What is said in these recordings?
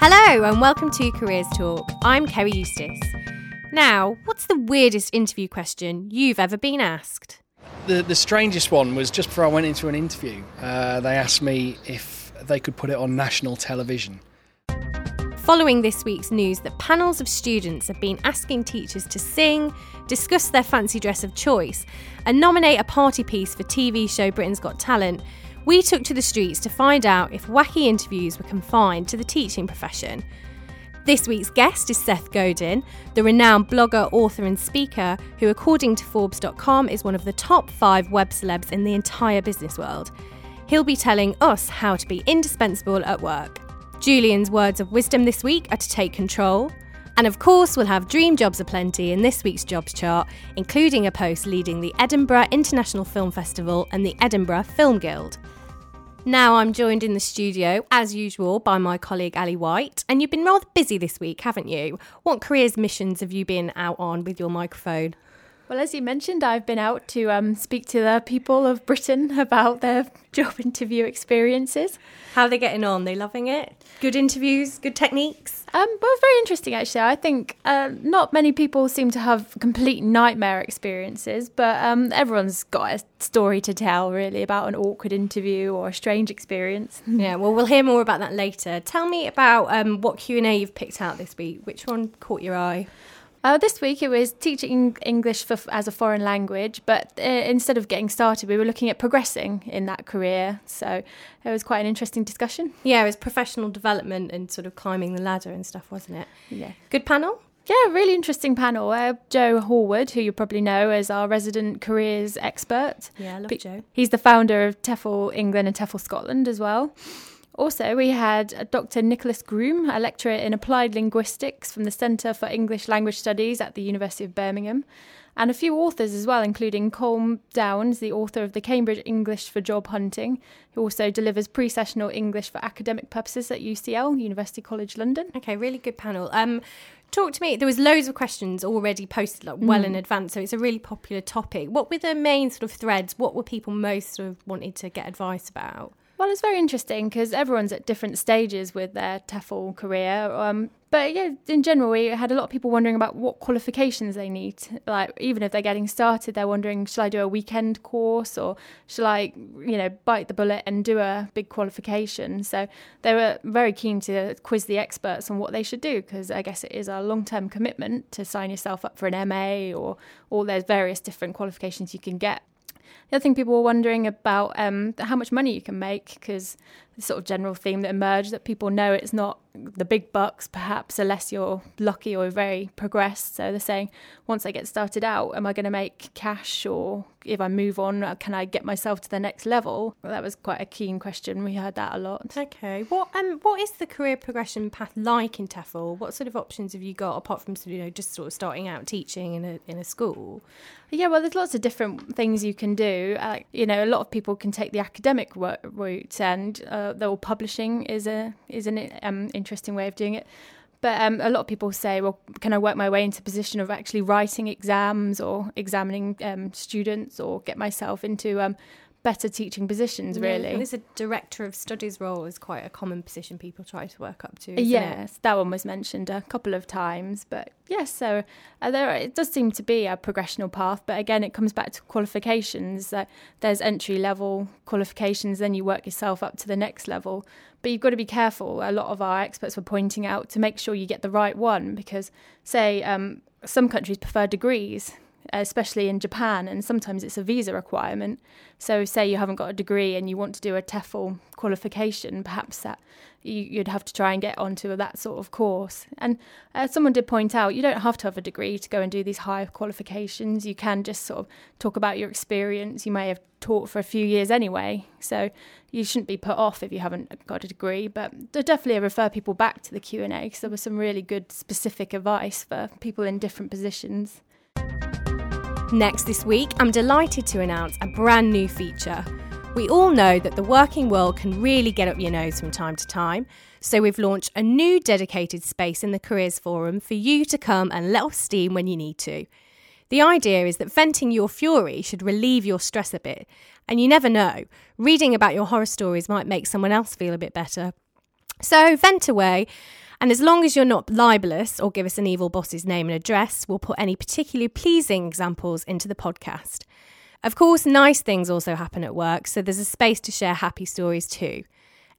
Hello, and welcome to Careers Talk. I'm Kerry Eustace. Now, what's the weirdest interview question you've ever been asked? The, the strangest one was just before I went into an interview. Uh, they asked me if they could put it on national television. Following this week's news that panels of students have been asking teachers to sing, discuss their fancy dress of choice, and nominate a party piece for TV show Britain's Got Talent, we took to the streets to find out if wacky interviews were confined to the teaching profession. This week's guest is Seth Godin, the renowned blogger, author, and speaker who, according to Forbes.com, is one of the top five web celebs in the entire business world. He'll be telling us how to be indispensable at work. Julian's words of wisdom this week are to take control. And of course, we'll have dream jobs aplenty in this week's jobs chart, including a post leading the Edinburgh International Film Festival and the Edinburgh Film Guild. Now I'm joined in the studio, as usual, by my colleague Ali White. And you've been rather busy this week, haven't you? What careers missions have you been out on with your microphone? Well, as you mentioned, I've been out to um, speak to the people of Britain about their job interview experiences. How are they getting on? They loving it? Good interviews, good techniques? Um, well, very interesting actually. I think uh, not many people seem to have complete nightmare experiences, but um, everyone's got a story to tell really about an awkward interview or a strange experience. yeah, well, we'll hear more about that later. Tell me about um, what Q and A you've picked out this week. Which one caught your eye? Uh, this week it was teaching English for, as a foreign language, but uh, instead of getting started, we were looking at progressing in that career. So it was quite an interesting discussion. Yeah, it was professional development and sort of climbing the ladder and stuff, wasn't it? Yeah. Good panel? Yeah, really interesting panel. Uh, Joe Horwood, who you probably know as our resident careers expert. Yeah, I love Joe. He's the founder of TEFL England and TEFL Scotland as well. Also, we had Dr. Nicholas Groom, a lecturer in applied linguistics from the Centre for English Language Studies at the University of Birmingham, and a few authors as well, including Colm Downes, the author of the Cambridge English for Job Hunting, who also delivers pre sessional English for academic purposes at UCL, University College London. Okay, really good panel. Um, talk to me. There was loads of questions already posted like well mm. in advance, so it's a really popular topic. What were the main sort of threads? What were people most sort of wanted to get advice about? Well, it's very interesting because everyone's at different stages with their TEFL career. Um, but yeah, in general, we had a lot of people wondering about what qualifications they need. Like, even if they're getting started, they're wondering, shall I do a weekend course or shall I, you know, bite the bullet and do a big qualification? So they were very keen to quiz the experts on what they should do because I guess it is a long term commitment to sign yourself up for an MA or, all there's various different qualifications you can get. The other thing people were wondering about um, how much money you can make because sort of general theme that emerged that people know it's not the big bucks, perhaps, unless you're lucky or very progressed. So they're saying, once I get started out, am I going to make cash or if I move on, uh, can I get myself to the next level? Well, that was quite a keen question. We heard that a lot. Okay. What um what is the career progression path like in TEFL? What sort of options have you got apart from you know just sort of starting out teaching in a in a school? Yeah, well, there's lots of different things you can do. Uh, you know, a lot of people can take the academic route, and uh, the publishing is a is an um, interesting way of doing it. But um, a lot of people say, well, can I work my way into a position of actually writing exams or examining um, students or get myself into um, better teaching positions, really. Yeah, there's a director of studies role is quite a common position people try to work up to. yes, it? that one was mentioned a couple of times, but yes, so uh, there it does seem to be a progressional path. But again, it comes back to qualifications. Uh, there's entry level qualifications, then you work yourself up to the next level. But you've got to be careful. A lot of our experts were pointing out to make sure you get the right one because, say, um, some countries prefer degrees especially in Japan, and sometimes it's a visa requirement. So, say you haven't got a degree and you want to do a TEFL qualification, perhaps that you, would have to try and get onto that sort of course. And uh, someone did point out you don't have to have a degree to go and do these higher qualifications. You can just sort of talk about your experience. You may have taught for a few years anyway, so you shouldn't be put off if you haven't got a degree. But definitely refer people back to the Q and A because there was some really good specific advice for people in different positions. Next this week, I'm delighted to announce a brand new feature. We all know that the working world can really get up your nose from time to time, so we've launched a new dedicated space in the Careers Forum for you to come and let off steam when you need to. The idea is that venting your fury should relieve your stress a bit, and you never know, reading about your horror stories might make someone else feel a bit better. So vent away And as long as you're not libelous or give us an evil boss's name and address, we'll put any particularly pleasing examples into the podcast. Of course, nice things also happen at work, so there's a space to share happy stories too.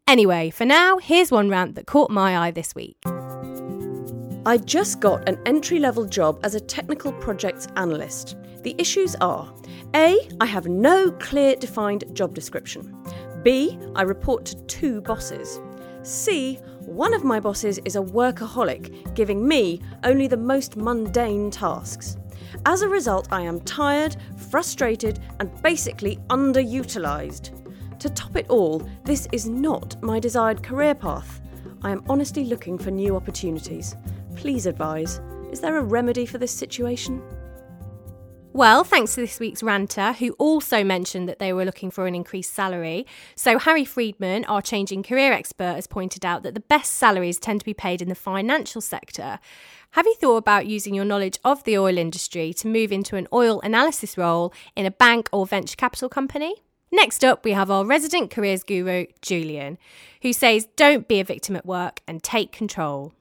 Anyway, for now, here's one rant that caught my eye this week. I just got an entry level job as a technical projects analyst. The issues are A, I have no clear defined job description. B, I report to two bosses. C, one of my bosses is a workaholic, giving me only the most mundane tasks. As a result, I am tired, frustrated, and basically underutilised. To top it all, this is not my desired career path. I am honestly looking for new opportunities. Please advise is there a remedy for this situation? Well, thanks to this week's ranter, who also mentioned that they were looking for an increased salary. So, Harry Friedman, our changing career expert, has pointed out that the best salaries tend to be paid in the financial sector. Have you thought about using your knowledge of the oil industry to move into an oil analysis role in a bank or venture capital company? Next up, we have our resident careers guru, Julian, who says don't be a victim at work and take control.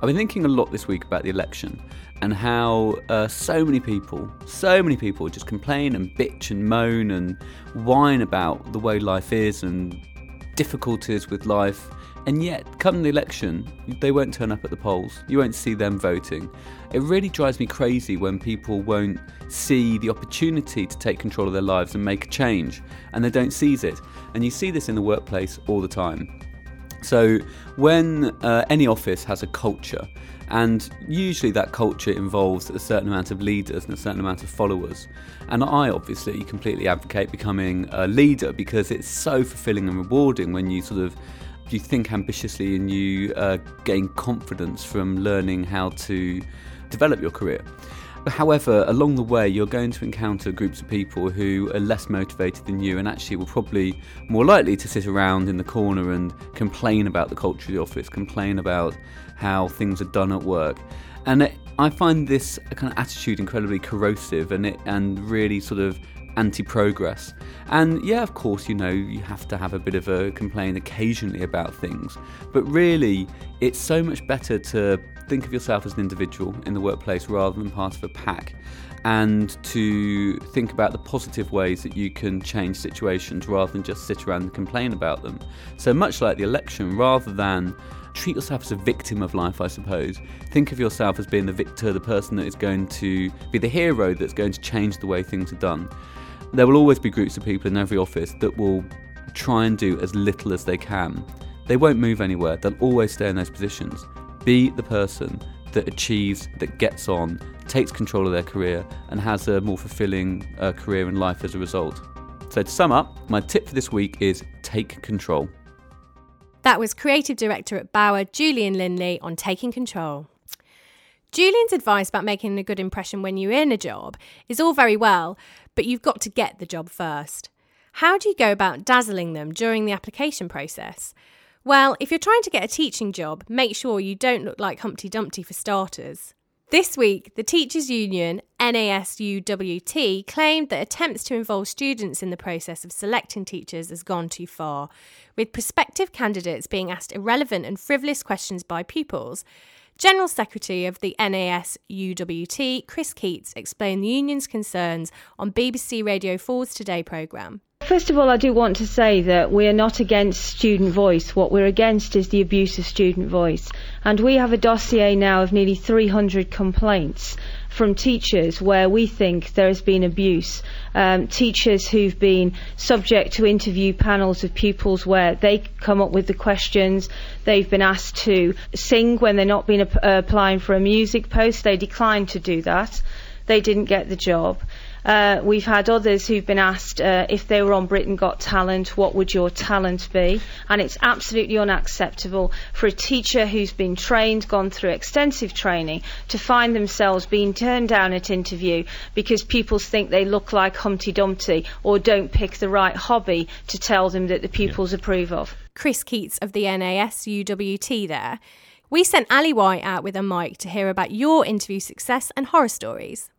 I've been thinking a lot this week about the election and how uh, so many people, so many people just complain and bitch and moan and whine about the way life is and difficulties with life. And yet, come the election, they won't turn up at the polls. You won't see them voting. It really drives me crazy when people won't see the opportunity to take control of their lives and make a change and they don't seize it. And you see this in the workplace all the time. So, when uh, any office has a culture, and usually that culture involves a certain amount of leaders and a certain amount of followers, and I obviously completely advocate becoming a leader because it's so fulfilling and rewarding when you sort of you think ambitiously and you uh, gain confidence from learning how to develop your career. However, along the way, you're going to encounter groups of people who are less motivated than you and actually will probably more likely to sit around in the corner and complain about the culture of the office, complain about how things are done at work. And it, I find this kind of attitude incredibly corrosive and it and really sort of anti-progress. And yeah, of course, you know, you have to have a bit of a complaint occasionally about things, but really, it's so much better to think of yourself as an individual in the workplace rather than part of a pack and to think about the positive ways that you can change situations rather than just sit around and complain about them. So, much like the election, rather than treat yourself as a victim of life, I suppose, think of yourself as being the victor, the person that is going to be the hero that's going to change the way things are done. There will always be groups of people in every office that will try and do as little as they can. They won't move anywhere, they'll always stay in those positions. Be the person that achieves, that gets on, takes control of their career, and has a more fulfilling uh, career in life as a result. So, to sum up, my tip for this week is take control. That was creative director at Bauer, Julian Linley, on taking control. Julian's advice about making a good impression when you're in a job is all very well, but you've got to get the job first. How do you go about dazzling them during the application process? Well, if you're trying to get a teaching job, make sure you don't look like Humpty Dumpty for starters. This week, the Teachers Union, NASUWT, claimed that attempts to involve students in the process of selecting teachers has gone too far, with prospective candidates being asked irrelevant and frivolous questions by pupils. General Secretary of the NASUWT, Chris Keates, explained the union's concerns on BBC Radio 4's Today programme. First of all, I do want to say that we are not against student voice. What we're against is the abuse of student voice. And we have a dossier now of nearly 300 complaints from teachers where we think there has been abuse. Um, teachers who've been subject to interview panels of pupils where they come up with the questions. They've been asked to sing when they're not been ap- applying for a music post. They declined to do that. They didn't get the job. Uh, we've had others who've been asked uh, if they were on Britain Got Talent, what would your talent be? And it's absolutely unacceptable for a teacher who's been trained, gone through extensive training, to find themselves being turned down at interview because pupils think they look like Humpty Dumpty or don't pick the right hobby to tell them that the pupils yeah. approve of. Chris Keates of the NASUWT there. We sent Ali White out with a mic to hear about your interview success and horror stories.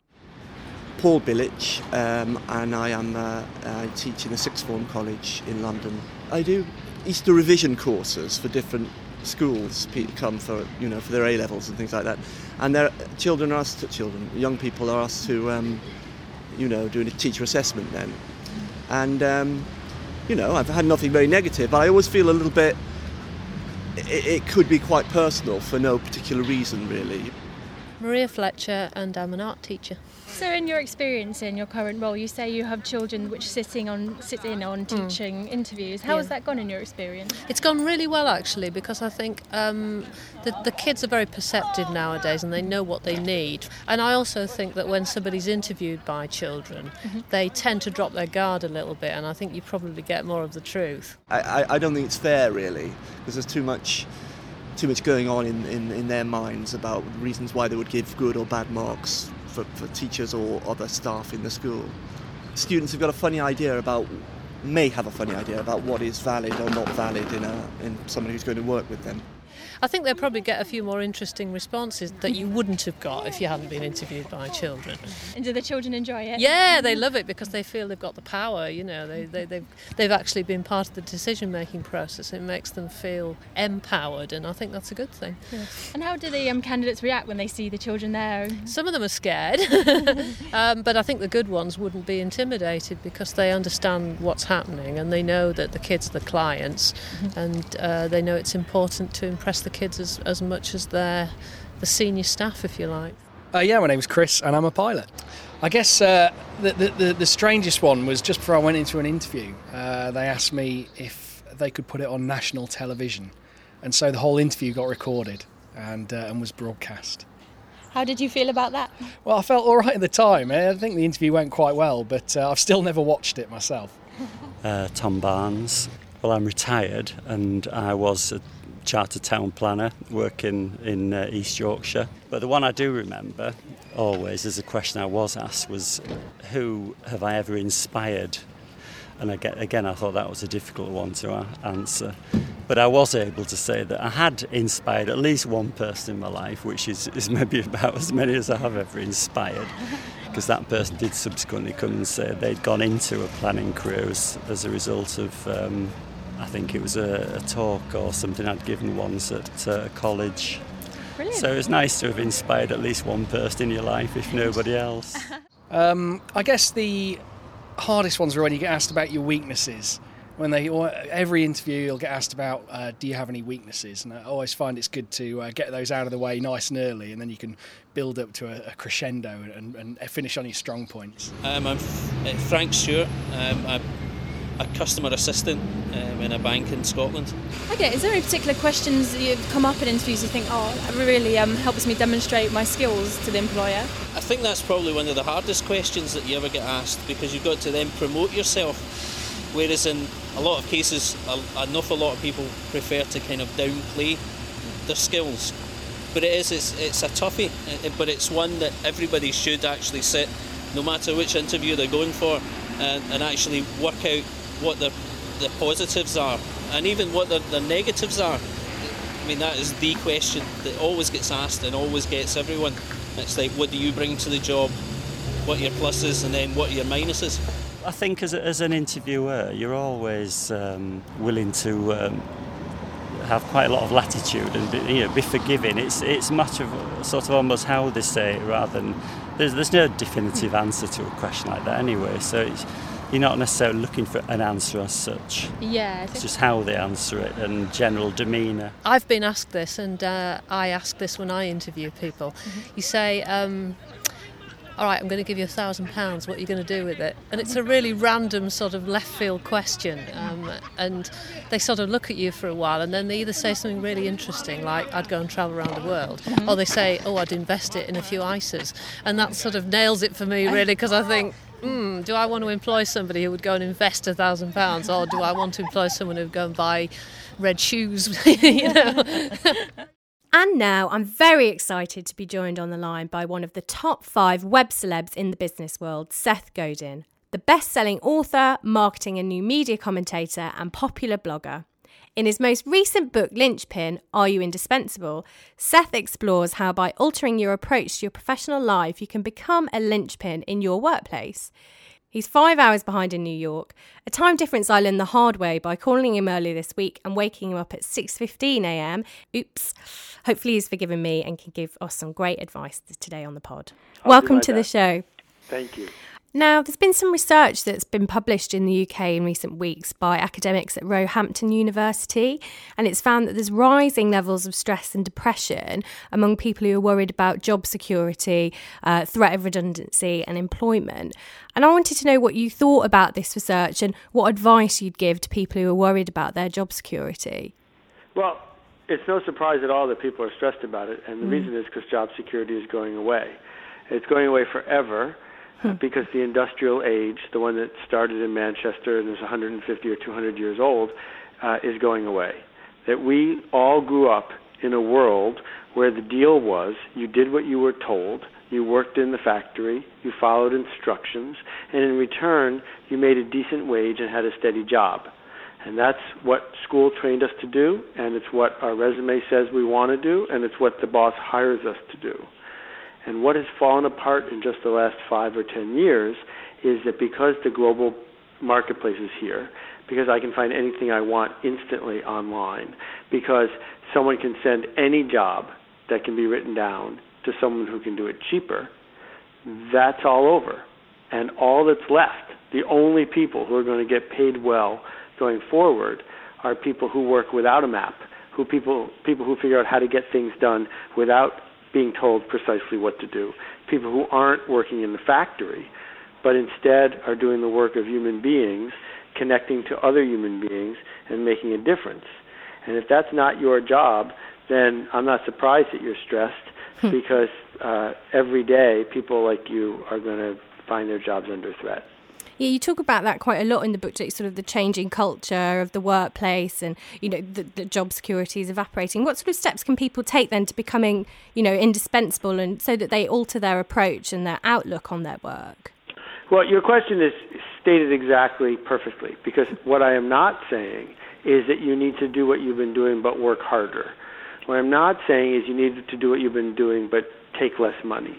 Paul Billich, um, and I am uh, I teach in a sixth form college in London. I do Easter revision courses for different schools. People come for you know for their A levels and things like that, and their children are asked, to, children, young people are asked to um, you know do a teacher assessment then, and um, you know I've had nothing very negative, but I always feel a little bit. It, it could be quite personal for no particular reason, really. Maria Fletcher, and I'm an art teacher. So, in your experience in your current role, you say you have children which sitting on sit in on teaching mm. interviews. How yeah. has that gone in your experience? It's gone really well actually because I think um, the, the kids are very perceptive nowadays and they know what they need. And I also think that when somebody's interviewed by children, mm-hmm. they tend to drop their guard a little bit, and I think you probably get more of the truth. I, I, I don't think it's fair really because there's too much too much going on in, in, in their minds about reasons why they would give good or bad marks for, for teachers or other staff in the school. Students have got a funny idea about, may have a funny idea about what is valid or not valid in, a, in somebody who's going to work with them. I think they'll probably get a few more interesting responses that you wouldn't have got if you hadn't been interviewed by children. And do the children enjoy it? Yeah, they love it because they feel they've got the power. You know, they, they, they've they've actually been part of the decision making process. It makes them feel empowered, and I think that's a good thing. Yes. And how do the um, candidates react when they see the children there? Some of them are scared, um, but I think the good ones wouldn't be intimidated because they understand what's happening and they know that the kids are the clients, mm-hmm. and uh, they know it's important to impress the the kids as, as much as their the senior staff, if you like. Uh, yeah, my name's Chris, and I'm a pilot. I guess uh, the, the, the strangest one was just before I went into an interview. Uh, they asked me if they could put it on national television, and so the whole interview got recorded and uh, and was broadcast. How did you feel about that? Well, I felt all right at the time. I think the interview went quite well, but uh, I've still never watched it myself. Uh, Tom Barnes. Well, I'm retired, and I was a chartered town planner working in uh, East Yorkshire. But the one I do remember always as a question I was asked was, Who have I ever inspired? And again, I thought that was a difficult one to answer. But I was able to say that I had inspired at least one person in my life, which is, is maybe about as many as I have ever inspired. Because that person did subsequently come and say they'd gone into a planning career as, as a result of um, I think it was a, a talk or something I'd given once at uh, college. Brilliant. So it was nice to have inspired at least one person in your life, if nobody else. um, I guess the hardest ones are when you get asked about your weaknesses. When they every interview, you'll get asked about, uh, do you have any weaknesses? And I always find it's good to uh, get those out of the way nice and early, and then you can build up to a, a crescendo and, and, finish on your strong points. Um, I'm Frank Stewart. Um, I a customer assistant um, in a bank in Scotland. Okay, is there any particular questions that you've come up in interviews you think, oh, that really um, helps me demonstrate my skills to the employer? I think that's probably one of the hardest questions that you ever get asked because you've got to then promote yourself. Whereas in a lot of cases, an awful lot of people prefer to kind of downplay their skills. But it is, it's, it's a toughie, but it's one that everybody should actually sit, no matter which interview they're going for, and, and actually work out what the, the positives are and even what the, the negatives are. I mean, that is the question that always gets asked and always gets everyone. It's like, what do you bring to the job? What are your pluses and then what are your minuses? I think as, a, as an interviewer, you're always um, willing to um, have quite a lot of latitude and you know, be forgiving. It's it's a matter of sort of almost how they say it rather than there's there's no definitive answer to a question like that anyway. So it's you're not necessarily looking for an answer as such. Yeah. It's just how they answer it and general demeanour. I've been asked this, and uh, I ask this when I interview people. Mm-hmm. You say, um, all right, I'm going to give you a thousand pounds. What are you going to do with it? And it's a really random sort of left field question. Um, and they sort of look at you for a while and then they either say something really interesting, like I'd go and travel around the world, mm-hmm. or they say, oh, I'd invest it in a few ISAs. And that sort of nails it for me, really, because I think, mm, do I want to employ somebody who would go and invest a thousand pounds, or do I want to employ someone who would go and buy red shoes? you know. and now I'm very excited to be joined on the line by one of the top five web celebs in the business world, Seth Godin, the best selling author, marketing and new media commentator, and popular blogger. In his most recent book, Linchpin Are You Indispensable? Seth explores how by altering your approach to your professional life, you can become a linchpin in your workplace. He's five hours behind in New York. A time difference I learned the hard way by calling him earlier this week and waking him up at 6:15 a.m. Oops. Hopefully he's forgiven me and can give us some great advice today on the pod. I'll Welcome to the show. Thank you. Now, there's been some research that's been published in the UK in recent weeks by academics at Roehampton University, and it's found that there's rising levels of stress and depression among people who are worried about job security, uh, threat of redundancy, and employment. And I wanted to know what you thought about this research and what advice you'd give to people who are worried about their job security. Well, it's no surprise at all that people are stressed about it, and the mm. reason is because job security is going away. It's going away forever hmm. because the industrial age, the one that started in Manchester and is 150 or 200 years old, uh, is going away. That we all grew up in a world where the deal was you did what you were told, you worked in the factory, you followed instructions, and in return, you made a decent wage and had a steady job. And that's what school trained us to do, and it's what our resume says we want to do, and it's what the boss hires us to do. And what has fallen apart in just the last five or ten years is that because the global marketplace is here, because I can find anything I want instantly online, because someone can send any job that can be written down to someone who can do it cheaper, that's all over. And all that's left, the only people who are going to get paid well going forward, are people who work without a map, who people people who figure out how to get things done without being told precisely what to do. People who aren't working in the factory, but instead are doing the work of human beings, connecting to other human beings and making a difference. And if that's not your job, then I'm not surprised that you're stressed hmm. because uh, every day people like you are going to find their jobs under threat. Yeah, you talk about that quite a lot in the book, sort of the changing culture of the workplace and, you know, the, the job security is evaporating. What sort of steps can people take then to becoming, you know, indispensable and so that they alter their approach and their outlook on their work? Well, your question is stated exactly perfectly because what I am not saying is that you need to do what you've been doing but work harder. What I'm not saying is you need to do what you've been doing but take less money.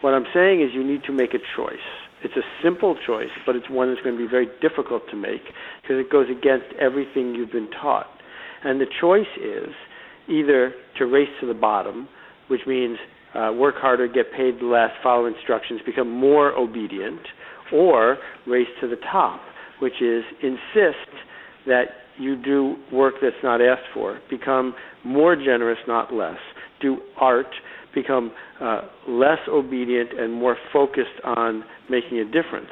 What I'm saying is you need to make a choice. It's a simple choice, but it's one that's going to be very difficult to make because it goes against everything you've been taught. And the choice is either to race to the bottom, which means uh, work harder, get paid less, follow instructions, become more obedient, or race to the top, which is insist that you do work that's not asked for, become more generous, not less, do art, become uh, less obedient and more focused on making a difference.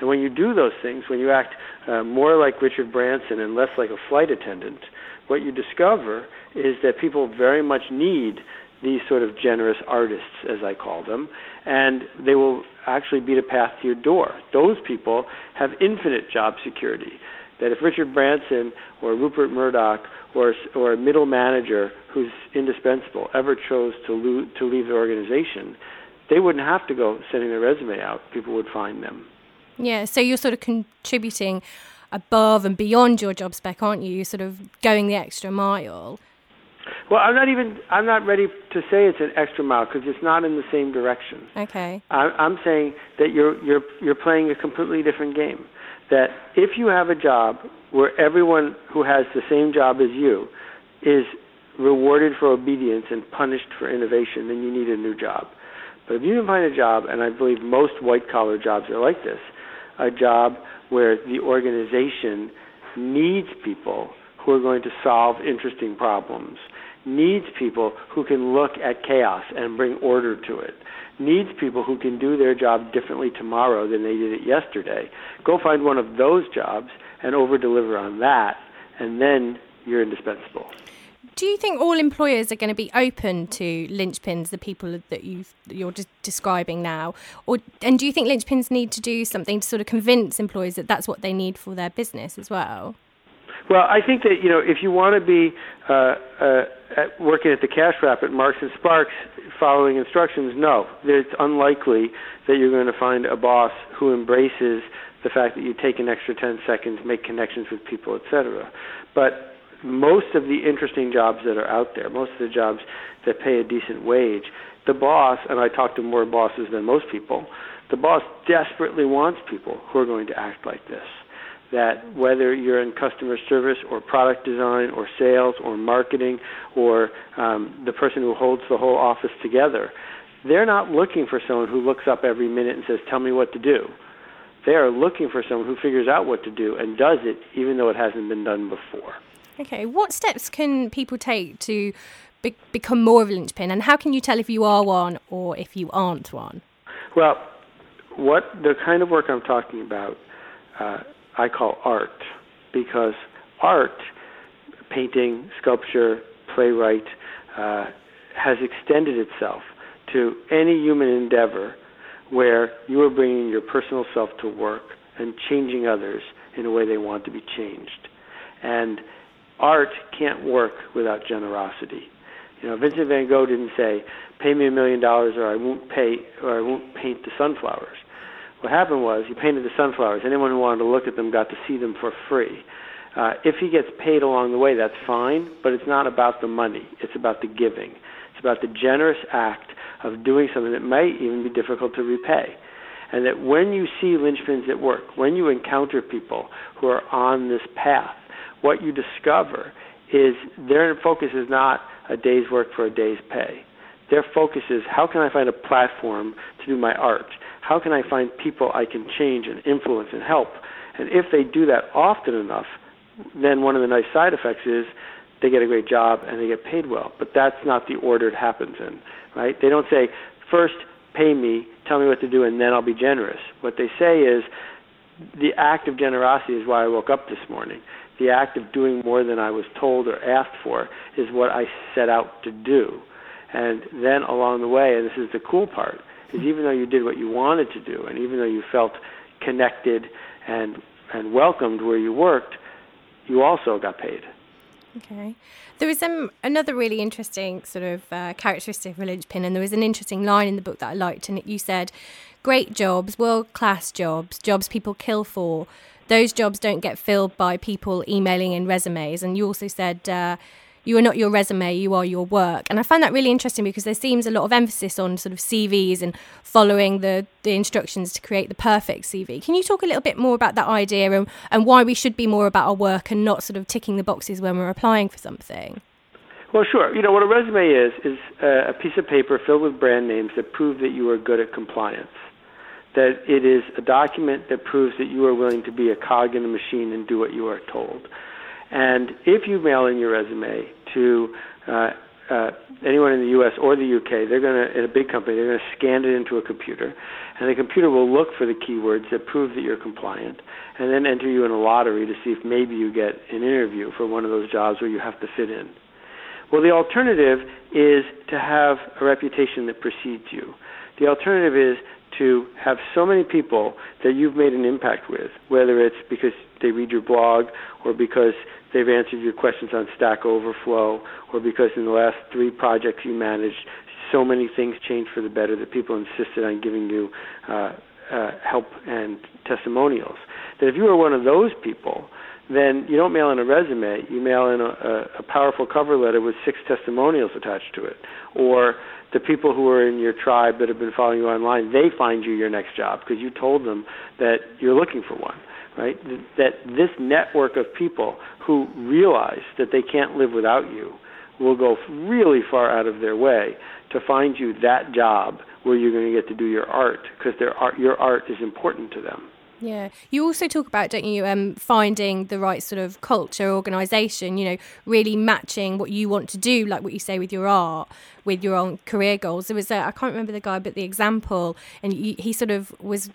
And when you do those things, when you act uh, more like Richard Branson and less like a flight attendant, what you discover is that people very much need these sort of generous artists, as I call them, and they will actually beat a path to your door. Those people have infinite job security. That if Richard Branson or Rupert Murdoch or or a middle manager who's indispensable ever chose to lo- to leave the organization, they wouldn't have to go sending their resume out. People would find them. Yeah, so you're sort of contributing above and beyond your job spec, aren't you? You're sort of going the extra mile. Well, I'm not even. I'm not ready to say it's an extra mile because it's not in the same direction. Okay. I, I'm saying that you're you're you're playing a completely different game. That if you have a job where everyone who has the same job as you is rewarded for obedience and punished for innovation, then you need a new job. But if you can find a job, and I believe most white collar jobs are like this, a job where the organization needs people who are going to solve interesting problems, needs people who can look at chaos and bring order to it, needs people who can do their job differently tomorrow than they did it yesterday. Go find one of those jobs and over deliver on that, and then you're indispensable. Do you think all employers are going to be open to linchpins, the people that you you're just describing now, or and do you think linchpins need to do something to sort of convince employers that that's what they need for their business as well? Well, I think that you know if you want to be uh, uh, at working at the cash wrap at Marks and Sparks, following instructions, no, it's unlikely that you're going to find a boss who embraces the fact that you take an extra 10 seconds, make connections with people, etc. But most of the interesting jobs that are out there, most of the jobs that pay a decent wage, the boss, and I talk to more bosses than most people, The boss desperately wants people who are going to act like this. That whether you're in customer service or product design or sales or marketing or um, the person who holds the whole office together, they're not looking for someone who looks up every minute and says, Tell me what to do. They are looking for someone who figures out what to do and does it even though it hasn't been done before. Okay, what steps can people take to be- become more of a linchpin, and how can you tell if you are one or if you aren't one? Well, what the kind of work I'm talking about, uh, I call art, because art, painting, sculpture, playwright, uh, has extended itself to any human endeavor where you are bringing your personal self to work and changing others in a way they want to be changed. And art can't work without generosity. You know, Vincent van Gogh didn't say, "Pay me a million dollars, or I won't pay, or I won't paint the sunflowers." What happened was he painted the sunflowers. Anyone who wanted to look at them got to see them for free. Uh, if he gets paid along the way, that's fine, but it's not about the money. It's about the giving. It's about the generous act of doing something that might even be difficult to repay. And that when you see linchpins at work, when you encounter people who are on this path, what you discover is their focus is not a day's work for a day's pay. Their focus is how can I find a platform to do my art? How can I find people I can change and influence and help? And if they do that often enough, then one of the nice side effects is they get a great job and they get paid well. But that's not the order it happens in, right? They don't say, first pay me, tell me what to do, and then I'll be generous. What they say is, the act of generosity is why I woke up this morning the act of doing more than I was told or asked for is what I set out to do. And then along the way, and this is the cool part, is even though you did what you wanted to do, and even though you felt connected and and welcomed where you worked, you also got paid. Okay. There was um, another really interesting sort of uh, characteristic of a linchpin, and there was an interesting line in the book that I liked, and you said, "Great jobs, world class jobs, jobs people kill for, those jobs don't get filled by people emailing in resumes. And you also said uh, you are not your resume, you are your work. And I find that really interesting because there seems a lot of emphasis on sort of CVs and following the, the instructions to create the perfect CV. Can you talk a little bit more about that idea and, and why we should be more about our work and not sort of ticking the boxes when we're applying for something? Well, sure. You know, what a resume is, is a piece of paper filled with brand names that prove that you are good at compliance that it is a document that proves that you are willing to be a cog in a machine and do what you are told. And if you mail in your resume to uh, uh, anyone in the U.S. or the U.K., they're going to, in a big company, they're going to scan it into a computer, and the computer will look for the keywords that prove that you're compliant, and then enter you in a lottery to see if maybe you get an interview for one of those jobs where you have to fit in. Well, the alternative is to have a reputation that precedes you. The alternative is to have so many people that you've made an impact with, whether it's because they read your blog or because they've answered your questions on Stack Overflow or because in the last three projects you managed, so many things changed for the better that people insisted on giving you uh, uh, help and testimonials. That if you are one of those people, then you don't mail in a resume. You mail in a, a, powerful cover letter with six testimonials attached to it, or the people who are in your tribe that have been following you online, they find you your next job because you told them that you're looking for one, right? That this network of people who realize that they can't live without you will go really far out of their way to find you that job where you're going to get to do your art because their art, your art is important to them. Yeah. You also talk about, don't you, um, finding the right sort of culture, organisation, you know, really matching what you want to do, like what you say with your art, with your own career goals. There was, I can't remember the guy, but the example, and he, he sort of was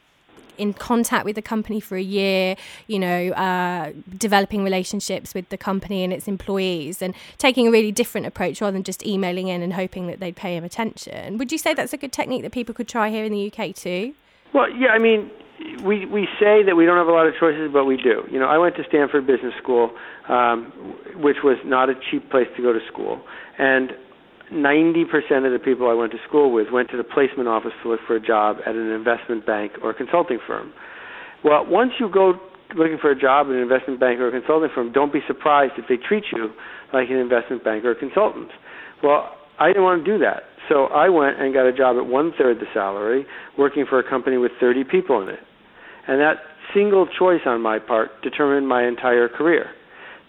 in contact with the company for a year, you know, uh, developing relationships with the company and its employees and taking a really different approach rather than just emailing in and hoping that they'd pay him attention. Would you say that's a good technique that people could try here in the UK too? Well, yeah, I mean, we we say that we don't have a lot of choices, but we do. You know, I went to Stanford Business School, um, which was not a cheap place to go to school, and 90% of the people I went to school with went to the placement office to look for a job at an investment bank or a consulting firm. Well, once you go looking for a job at an investment bank or a consulting firm, don't be surprised if they treat you like an investment bank or a consultant. Well, I didn't want to do that. So I went and got a job at one third the salary, working for a company with 30 people in it. And that single choice on my part determined my entire career.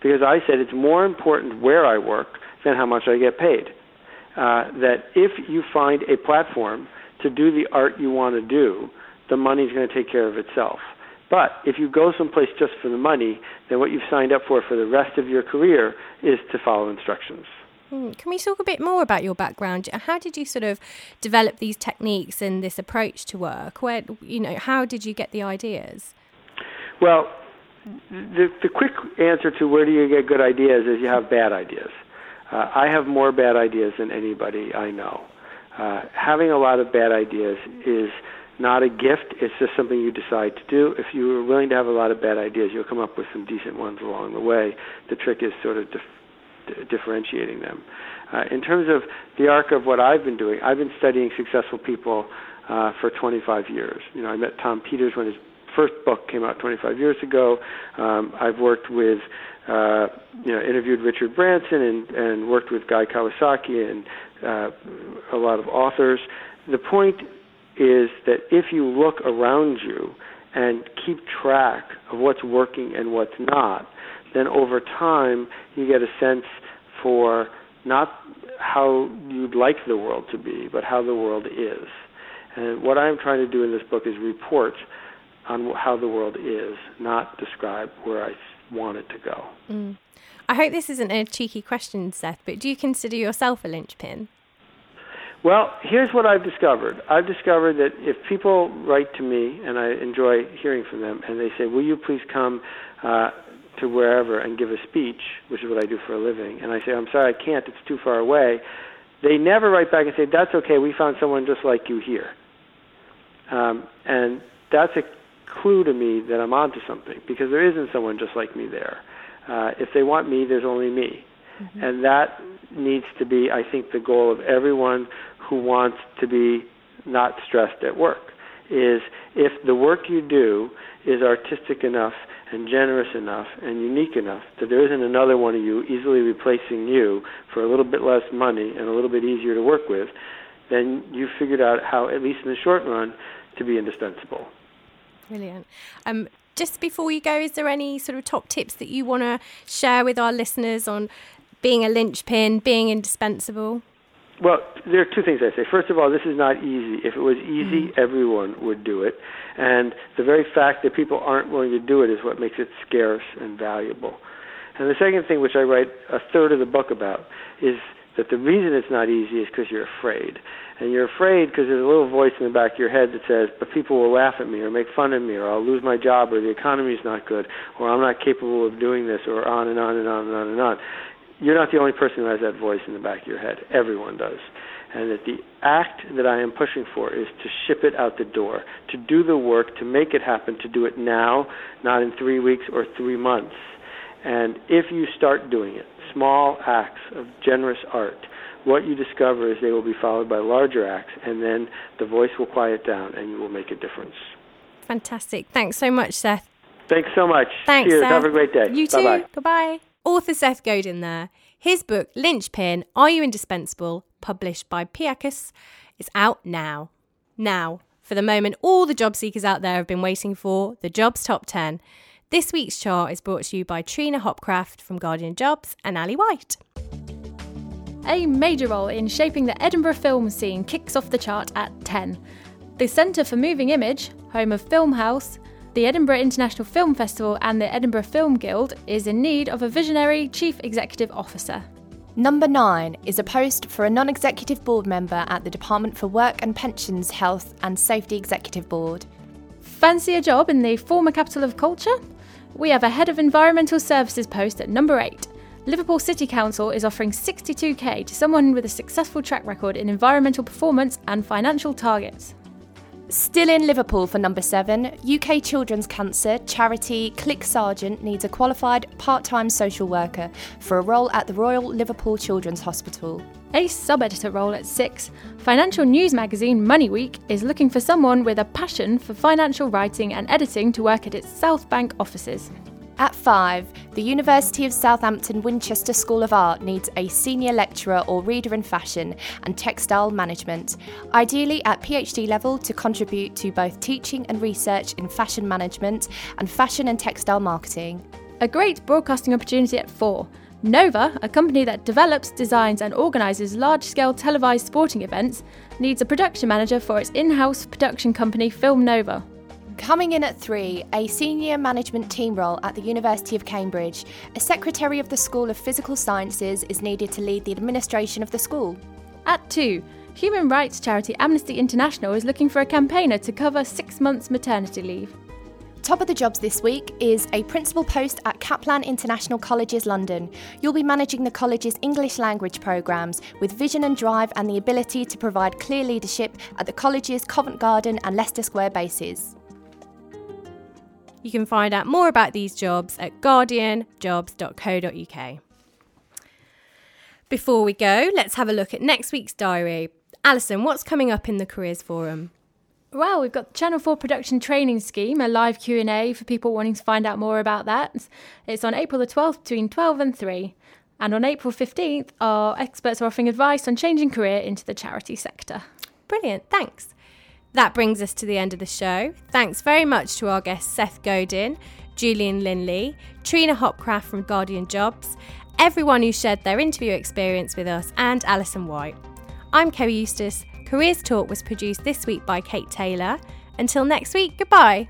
Because I said it's more important where I work than how much I get paid. Uh, that if you find a platform to do the art you want to do, the money's going to take care of itself. But if you go someplace just for the money, then what you've signed up for for the rest of your career is to follow instructions. Hmm, can we talk a bit more about your background? How did you sort of develop these techniques and this approach to work? Where you know, how did you get the ideas? Well, the the quick answer to where do you get good ideas is you have bad ideas. Uh, I have more bad ideas than anybody I know. Uh, having a lot of bad ideas is not a gift. It's just something you decide to do. If you are willing to have a lot of bad ideas, you'll come up with some decent ones along the way. The trick is sort of dif- differentiating them. Uh, in terms of the arc of what I've been doing, I've been studying successful people uh, for 25 years. You know, I met Tom Peters when his first book came out 25 years ago. Um, I've worked with, uh, you know, interviewed Richard Branson and, and worked with Guy Kawasaki and uh, a lot of authors. The point is that if you look around you and keep track of what's working and what's not, then over time you get a sense for not how you'd like the world to be, but how the world is. And what I'm trying to do in this book is report on how the world is, not describe where I want it to go. Mm. I hope this isn't a cheeky question, Seth, but do you consider yourself a linchpin? Well, here's what I've discovered. I've discovered that if people write to me, and I enjoy hearing from them, and they say, "Will you please come uh, to wherever and give a speech?" which is what I do for a living, and I say, "I'm sorry, I can't. It's too far away." They never write back and say, "That's okay. We found someone just like you here," um, and that's a clue to me that I'm onto something because there isn't someone just like me there. Uh, if they want me, there's only me, mm-hmm. and that needs to be, I think, the goal of everyone who wants to be not stressed at work is if the work you do is artistic enough and generous enough and unique enough that there isn't another one of you easily replacing you for a little bit less money and a little bit easier to work with, then you've figured out how, at least in the short run, to be indispensable. Brilliant. Um, just before you go, is there any sort of top tips that you want to share with our listeners on being a linchpin, being indispensable? Well, there are two things I say. First of all, this is not easy. If it was easy, mm-hmm. everyone would do it. And the very fact that people aren't willing to do it is what makes it scarce and valuable. And the second thing, which I write a third of the book about, is that the reason it's not easy is because you're afraid. And you're afraid because there's a little voice in the back of your head that says, but people will laugh at me or make fun of me or I'll lose my job or the economy's not good or I'm not capable of doing this or on and on and on and on and on you're not the only person who has that voice in the back of your head. Everyone does. And that the act that I am pushing for is to ship it out the door, to do the work, to make it happen, to do it now, not in three weeks or three months. And if you start doing it, small acts of generous art, what you discover is they will be followed by larger acts, and then the voice will quiet down and you will make a difference. Fantastic. Thanks so much, Seth. Thanks so much. Thanks. Cheers. Seth. Have a great day. You too. Bye-bye. Goodbye. Author Seth Godin there. His book, Linchpin Are You Indispensable, published by Piatkus, is out now. Now, for the moment all the job seekers out there have been waiting for the Jobs Top 10. This week's chart is brought to you by Trina Hopcraft from Guardian Jobs and Ali White. A major role in shaping the Edinburgh film scene kicks off the chart at 10. The Centre for Moving Image, home of Filmhouse, the Edinburgh International Film Festival and the Edinburgh Film Guild is in need of a visionary chief executive officer. Number 9 is a post for a non executive board member at the Department for Work and Pensions, Health and Safety Executive Board. Fancy a job in the former capital of culture? We have a head of environmental services post at number 8. Liverpool City Council is offering 62k to someone with a successful track record in environmental performance and financial targets. Still in Liverpool for number seven, UK Children's Cancer charity CLIC Sargent needs a qualified part time social worker for a role at the Royal Liverpool Children's Hospital. A sub editor role at six, financial news magazine MoneyWeek is looking for someone with a passion for financial writing and editing to work at its South Bank offices. At 5, the University of Southampton Winchester School of Art needs a senior lecturer or reader in fashion and textile management, ideally at PhD level to contribute to both teaching and research in fashion management and fashion and textile marketing. A great broadcasting opportunity at 4. Nova, a company that develops, designs, and organises large scale televised sporting events, needs a production manager for its in house production company Film Nova. Coming in at three, a senior management team role at the University of Cambridge. A secretary of the School of Physical Sciences is needed to lead the administration of the school. At two, human rights charity Amnesty International is looking for a campaigner to cover six months maternity leave. Top of the jobs this week is a principal post at Kaplan International Colleges London. You'll be managing the college's English language programmes with vision and drive and the ability to provide clear leadership at the college's Covent Garden and Leicester Square bases. You can find out more about these jobs at guardianjobs.co.uk. Before we go, let's have a look at next week's diary. Alison, what's coming up in the Careers Forum? Well, we've got the Channel 4 production training scheme, a live Q&A for people wanting to find out more about that. It's on April the 12th between 12 and 3. And on April 15th, our experts are offering advice on changing career into the charity sector. Brilliant, thanks. That brings us to the end of the show. Thanks very much to our guests Seth Godin, Julian Linley, Trina Hopcraft from Guardian Jobs, everyone who shared their interview experience with us, and Alison White. I'm Kerry Eustace. Careers Talk was produced this week by Kate Taylor. Until next week, goodbye.